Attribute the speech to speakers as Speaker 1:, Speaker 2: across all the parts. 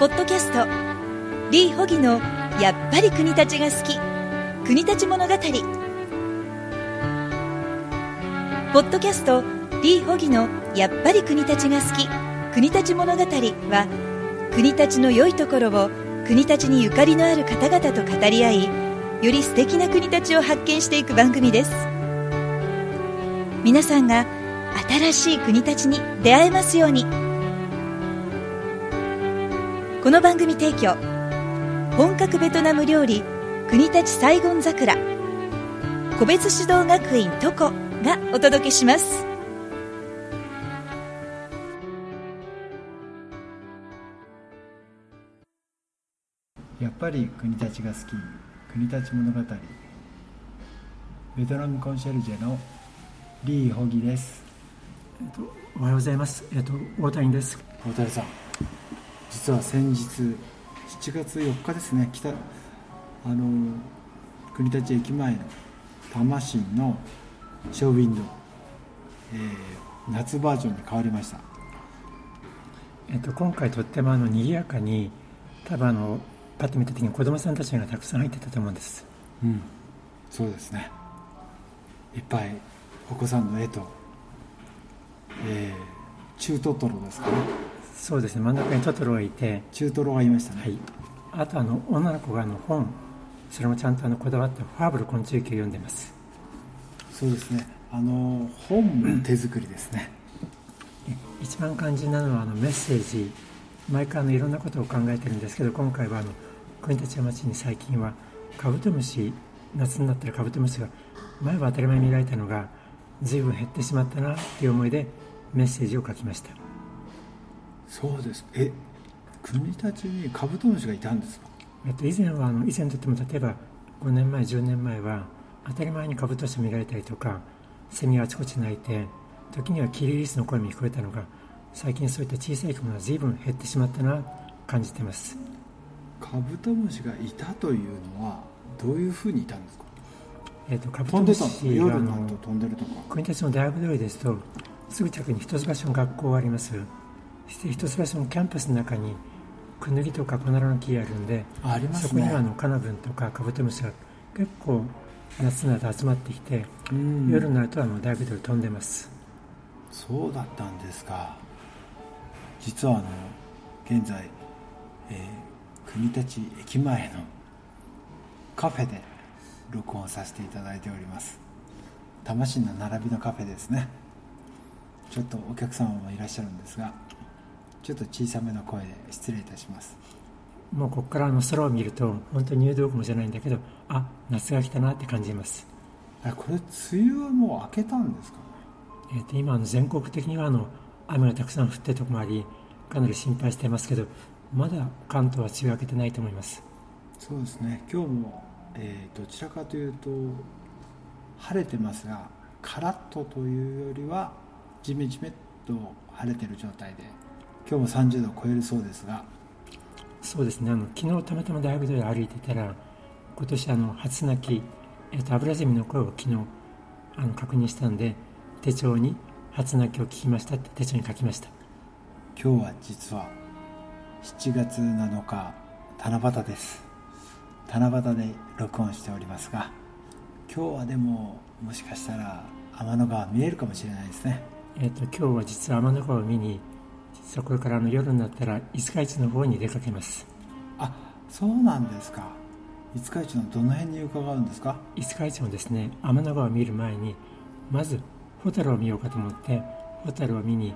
Speaker 1: ポッドキャスト。リー・ホギの「やっぱり国立が好き。国立物語」ポッドキャストリー・ホギの「やっぱり国立が好き。国立物語」は国立の良いところを国立にゆかりのある方々と語り合いより素敵な国立を発見していく番組です。皆さんが新しい国立に出会えますように。この番組提供本格ベトナム料理国立サイゴン桜。個別指導学院トコがお届けします。
Speaker 2: やっぱり国立が好き国立物語。ベトナムコンシェルジェのリー・ホギです。
Speaker 3: えっと、おはようございます。えっと、大谷です。
Speaker 2: 大谷さん実は先日7月4日ですね北あの国立駅前の多摩市のショーウィンドウ、えー夏バージョンに変わりました。
Speaker 3: えっと、今回とってもあの賑やかに、多分あの、パッと見た時に子供さんたちがたくさん入ってたと思うんです。
Speaker 2: うん。そうですね。いっぱいお子さんの絵と、えー中トトロですかね
Speaker 3: そうですね。真ん中にトトロがいて、
Speaker 2: 中トロがいましたね、
Speaker 3: はい。あとあの、女の子があの本、それもちゃんとあのこだわってファーブル昆虫記を読んでます。
Speaker 2: そうですねあの本も手作りですね
Speaker 3: え一番肝心なのはあのメッセージ。毎回あのいろんなことを考えてるんですけど、今回はあの、国立山町に最近はカブトムシ、夏になったらカブトムシが前は当たり前に見られたのが随分減ってしまったなっていう思いでメッセージを書きました。
Speaker 2: そうです。え国立にカブトムシがいたんですか？
Speaker 3: えっと、以前はあの以前といっても例えば5年前10年前は当たり前にカブトムシ見られたりとかセミがあちこち鳴いて時にはキリギリスの声も聞こえたのが最近そういった小さい生き物が随分減ってしまったなと感じてます。
Speaker 2: カブトムシがいたというのはどういうふうにいたんですか？
Speaker 3: えっとカブトムシが
Speaker 2: 飛んでるとか。
Speaker 3: 国立の大学通りですとすぐ近くに一橋の学校があります一橋のキャンパスの中にクヌギとかコナラの木があるんで
Speaker 2: あありますね。
Speaker 3: そこにはあのカナブンとかカブトムシが結構夏になると集まってきて
Speaker 2: うん。
Speaker 3: 夜になるとあの大学で飛んでます。
Speaker 2: そうだったんですか。実はあの現在、えー国立駅前のカフェで録音させていただいております。多摩市の並びのカフェですね。ちょっとお客様もいらっしゃるんですがちょっと小さめの声で失礼いたします。
Speaker 3: もうここからあの空を見ると本当に入道雲じゃないんだけどあ夏が来たなって感じます、
Speaker 2: あこれ梅雨はもう明けたんですか？
Speaker 3: えーと今あの全国的にはあの雨がたくさん降ってるところもありかなり心配していますけどまだ関東は梅雨明けてないと思います。
Speaker 2: そうですね。今日も、えーどちらかというと晴れてますがカラッとというよりはジメジメっと晴れてる状態で今日も30度を超えるそうですが。
Speaker 3: そうですね。あの昨日たまたま大学で歩いてたら今年あの初鳴き、えーとアブラゼミの声を昨日あの確認したんで手帳に初鳴きを聞きましたって手帳に書きました。
Speaker 2: 今日は実は7月7日七夕です。七夕で録音しておりますが今日はでももしかしたら天の川見えるかもしれないですね。
Speaker 3: えー、と今日は実は天の川を見に実はこれからあの夜になったら五日市の方に出かけます。
Speaker 2: あそうなんですか。五日市のどの辺に伺うんですか？
Speaker 3: 五日市もですね天の川を見る前にまずホタルを見ようかと思ってホタルを見に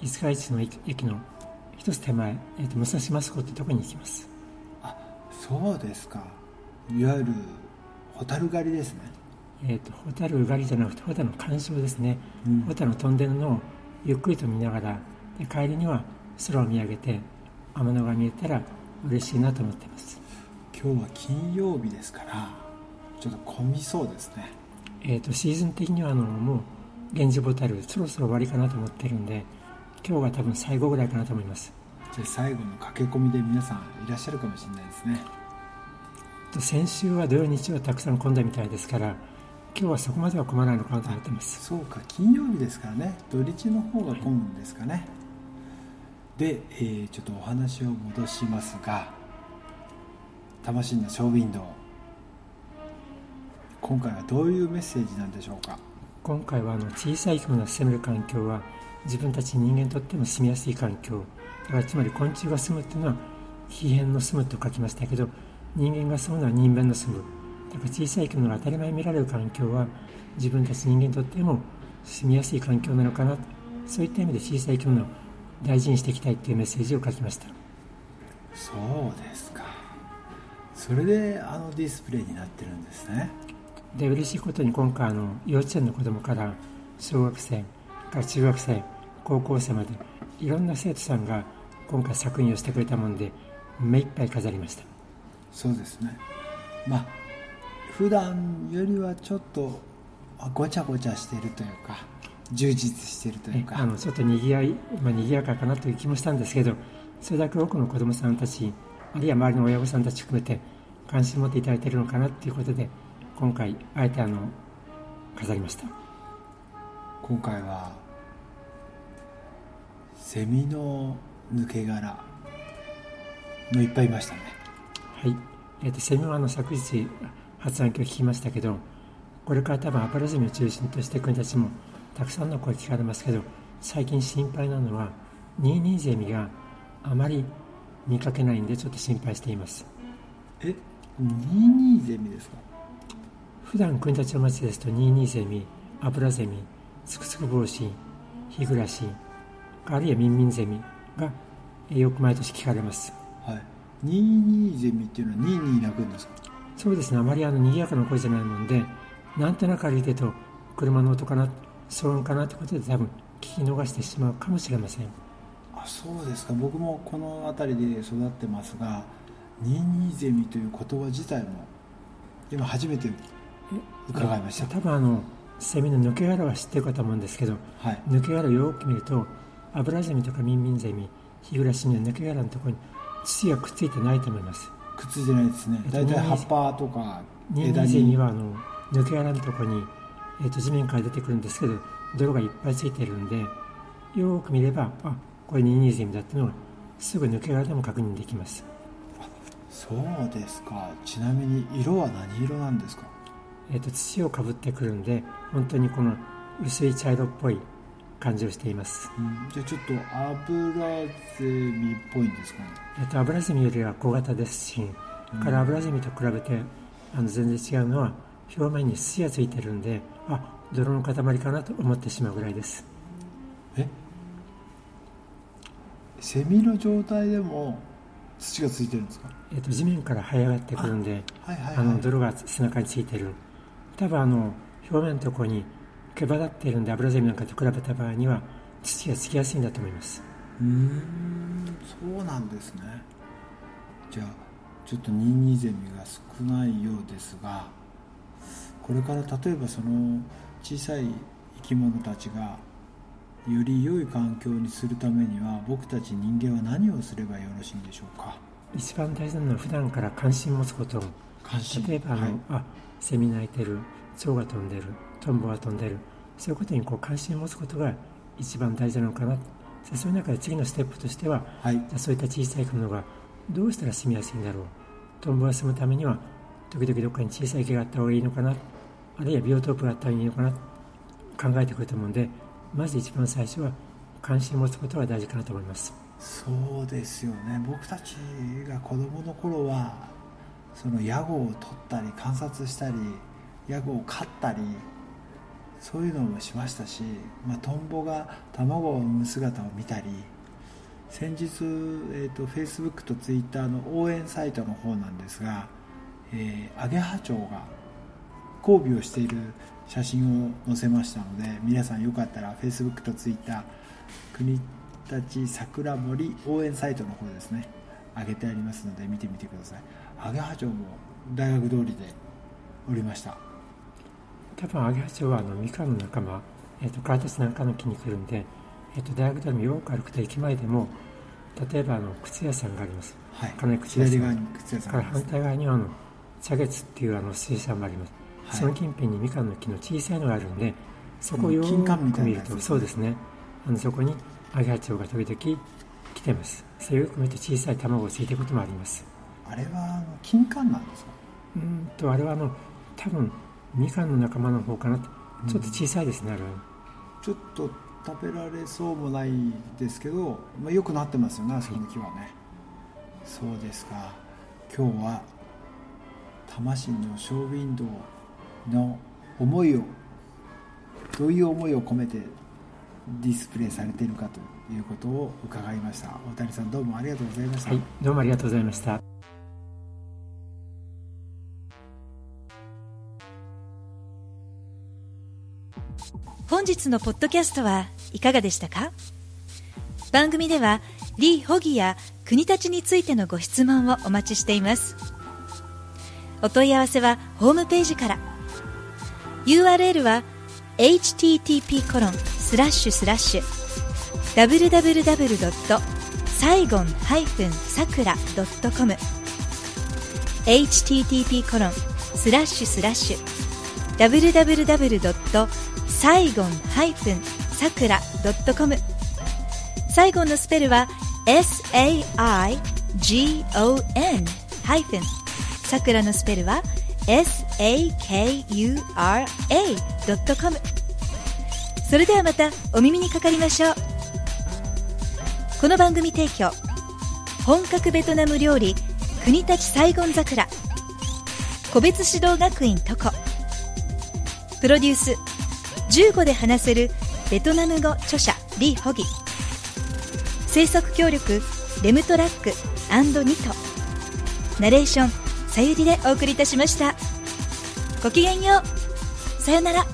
Speaker 3: 五日市の駅駅の一つ手前、えー、と武蔵益子ってとこに行きます。
Speaker 2: あそうですか。いわゆるホタル狩りですね。
Speaker 3: えー、とホタル狩りじゃなくてホタルの鑑賞ですね、
Speaker 2: うん。
Speaker 3: ホタルの飛んでるのをゆっくりと見ながらで帰りには空を見上げて天の川見えたら嬉しいなと思ってます。
Speaker 2: 今日は金曜日ですからちょっと混みそうですね。
Speaker 3: えー、とシーズン的にはあのもう源氏ボタルそろそろ終わりかなと思ってるんで今日が多分最後ぐらいかなと思います。
Speaker 2: じゃあ最後の駆け込みで皆さんいらっしゃるかもしれないですね。
Speaker 3: と先週は土曜日曜たくさん混んだみたいですから今日はそこまでは混まないのかなと思ってます。
Speaker 2: そうか金曜日ですからね。土日の方が混むんですかねで、えーちょっとお話を戻しますが魂のショーウィンドウ。今回はどういうメッセージなんでしょうか？
Speaker 3: 今回はあの小さい生き物が住める環境は自分たち人間にとっても住みやすい環境。だからつまり昆虫が住むっていうのは非変の住むと書きましたけど人間が住むのは人間の住む。だから小さい生き物が当たり前に見られる環境は自分たち人間にとっても住みやすい環境なのかな。そういった意味で小さい生き物を大事にしていきたいというメッセージを書きました。
Speaker 2: そうですか。それであのディスプレイになってるんですね。
Speaker 3: で嬉しいことに今回あの幼稚園の子供から小学生から中学生高校生までいろんな生徒さんが今回作品をしてくれたもんで目いっぱい飾りました。
Speaker 2: そうですね。まあ普段よりはちょっとあごちゃごちゃしてるというか充実してるというか。
Speaker 3: えあのちょっとにぎわい、まあ、にぎやかかなという気もしたんですけどそれだけ多くの子どもさんたちあるいは周りの親御さんたち含めて関心を持っていただいているのかなということで今回あえてあの飾りました。
Speaker 2: 今回はセミの抜け殻のいっぱいいましたね。
Speaker 3: はい、えー、とセミはあの昨日発案今日聞きましたけどこれから多分アパラゼミを中心として国たちもたくさんの声聞かれますけど最近心配なのはニーニーゼミがあまり見かけないんでちょっと心配しています。
Speaker 2: えニーニーゼミですか？
Speaker 3: 普段国立の町ですとニーニーゼミアブラゼミツクツク帽子日暮らしあるいはミンミンゼミがえーよく毎年聞かれます。
Speaker 2: はい。ニーニーゼミっていうのはニーニー鳴くんですか？
Speaker 3: そうですね。あまりあの賑やかな声じゃないもんでなんとなく歩いてると車の音かな騒音かなってことで多分聞き逃してしまうかもしれません。
Speaker 2: あそうですか。僕もこの辺りで育ってますがニーニーゼミという言葉自体も今初めて伺いました。
Speaker 3: 多分あのセミの抜け殻は知ってるかと思うんですけど
Speaker 2: はい。
Speaker 3: 抜け殻をよく見るとアブラゼミとかミンミンゼミ日暮らしには抜け殻のところに土がくっついてないと思います。
Speaker 2: くっついてないですね。
Speaker 3: えっと
Speaker 2: 大体葉っぱとか
Speaker 3: ニンニ
Speaker 2: 枝
Speaker 3: ンゼミ
Speaker 2: に
Speaker 3: はあの抜け殻のところに、えー、と地面から出てくるんですけど泥がいっぱいついているんでよく見ればあこれニンニンゼミだっていうのがすぐ抜け殻でも確認できます。
Speaker 2: そうですか。ちなみに色は何色なんですか？
Speaker 3: えー、と土をかぶってくるんで本当にこの薄い茶色っぽい感じをしています、
Speaker 2: うん。じゃあちょっと油ゼミっぽいんですかね？
Speaker 3: えー、とアブラゼミよりは小型ですし、
Speaker 2: うん。
Speaker 3: からアブラゼミと比べてあの全然違うのは表面に土がついてるんであ泥の塊かなと思ってしまうぐらいです。
Speaker 2: え？セミの状態でも土がついてるんですか？
Speaker 3: えー、と地面から這い上がってくるんで
Speaker 2: はいはい
Speaker 3: あの
Speaker 2: はい
Speaker 3: 泥が背中についてる。多分あの表面のところに毛羽立っているんでアブラゼミなんかと比べた場合には土がつきやすいんだと思います。
Speaker 2: うーんそうなんですね。じゃあちょっとニンニンゼミが少ないようですがこれから例えばその小さい生き物たちがより良い環境にするためには僕たち人間は何をすればよろしいんでしょうか？
Speaker 3: 一番大事なのは普段から関心を持つこと。
Speaker 2: 関心。
Speaker 3: 例えばあの、
Speaker 2: はい。
Speaker 3: あセミ鳴いてる蝶が飛んでるトンボが飛んでる。そういうことにこう関心を持つことが一番大事なのかな。でそういう中で次のステップとしては
Speaker 2: はい。
Speaker 3: そういった小さいものがどうしたら住みやすいんだろう。トンボが住むためには時々どっかに小さい池があった方がいいのかなあるいはビオトープがあった方がいいのかな考えてくると思うんでまず一番最初は関心を持つことが大事かなと思います。
Speaker 2: そうですよね。僕たちが子供の頃はそのヤゴを取ったり観察したりヤゴを飼ったりそういうのもしましたし、まあ、トンボが卵を産む姿を見たり先日、えー、と Facebook と Twitter の応援サイトの方なんですが、えーアゲハチョウが交尾をしている写真を載せましたので皆さんよかったら Facebook と Twitter 国立桜森応援サイトの方ですね上げてありますので見てみてください。アゲハチョウも大学通りでおりました。
Speaker 3: 多分アゲハチョウはあのミカンの仲間、えー、とカラタチなんかの木に来るんで、えー、と大学でもよく歩くと駅前でも例えばあの靴屋さんがあります。
Speaker 2: はい。
Speaker 3: 金井
Speaker 2: 靴屋さん。
Speaker 3: から反対側にはあの茶月っていうあの水産もあります、
Speaker 2: はい。
Speaker 3: その近辺にみかんの木の小さいのがあるんでそこをよく見ると
Speaker 2: ね
Speaker 3: そうですね。あのそこにアゲハチョウが時々来てます。それよく見て小さい卵をついてることもあります。
Speaker 2: あれは金柑なんですか？
Speaker 3: うんとあれはあの多分みかんの仲間の方かな。ちょっと小さいですね、あれは。
Speaker 2: ちょっと食べられそうもないですけど、まあ、よくなってますよねあそこの木はね、そうですか。今日は魂のショーウィンドウの思いをどういう思いを込めてディスプレイされているかということを伺いました。大谷さんどうもありがとうございました、
Speaker 3: はいどうもありがとうございました。
Speaker 1: 本日のポッドキャストはいかがでしたか？番組ではリー・ホギや国立についてのご質問をお待ちしています。お問い合わせはホームページから URL は http コロンスラッシュスラッシュ www.saigon-sakura.com http コロンスラッシュスラッシュ www.saigon-sakura.com サイゴンのスペルは S-A-I-G-O-N ハイフンさくらのスペルは S-A-K-U-R-A.com それではまたお耳にかかりましょう。この番組提供本格ベトナム料理国立サイゴン桜個別指導学院トコ。プロデュース15で話せるベトナム語著者リー・ホギ。制作協力レムトラックニト。ナレーションさゆりでお送りいたしました。ごきげんよう。さよなら。